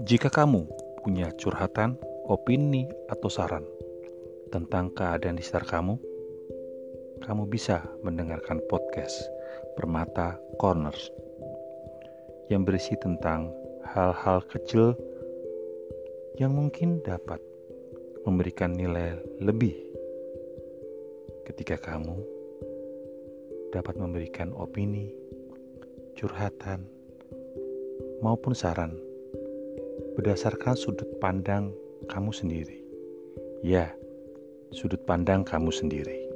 Jika kamu punya curhatan, opini, atau saran tentang keadaan di sekitar kamu, kamu bisa mendengarkan podcast Permata Corners yang berisi tentang hal-hal kecil yang mungkin dapat memberikan nilai lebih ketika kamu dapat memberikan opini, curhatan, maupun saran berdasarkan sudut pandang kamu sendiri. Ya, sudut pandang kamu sendiri.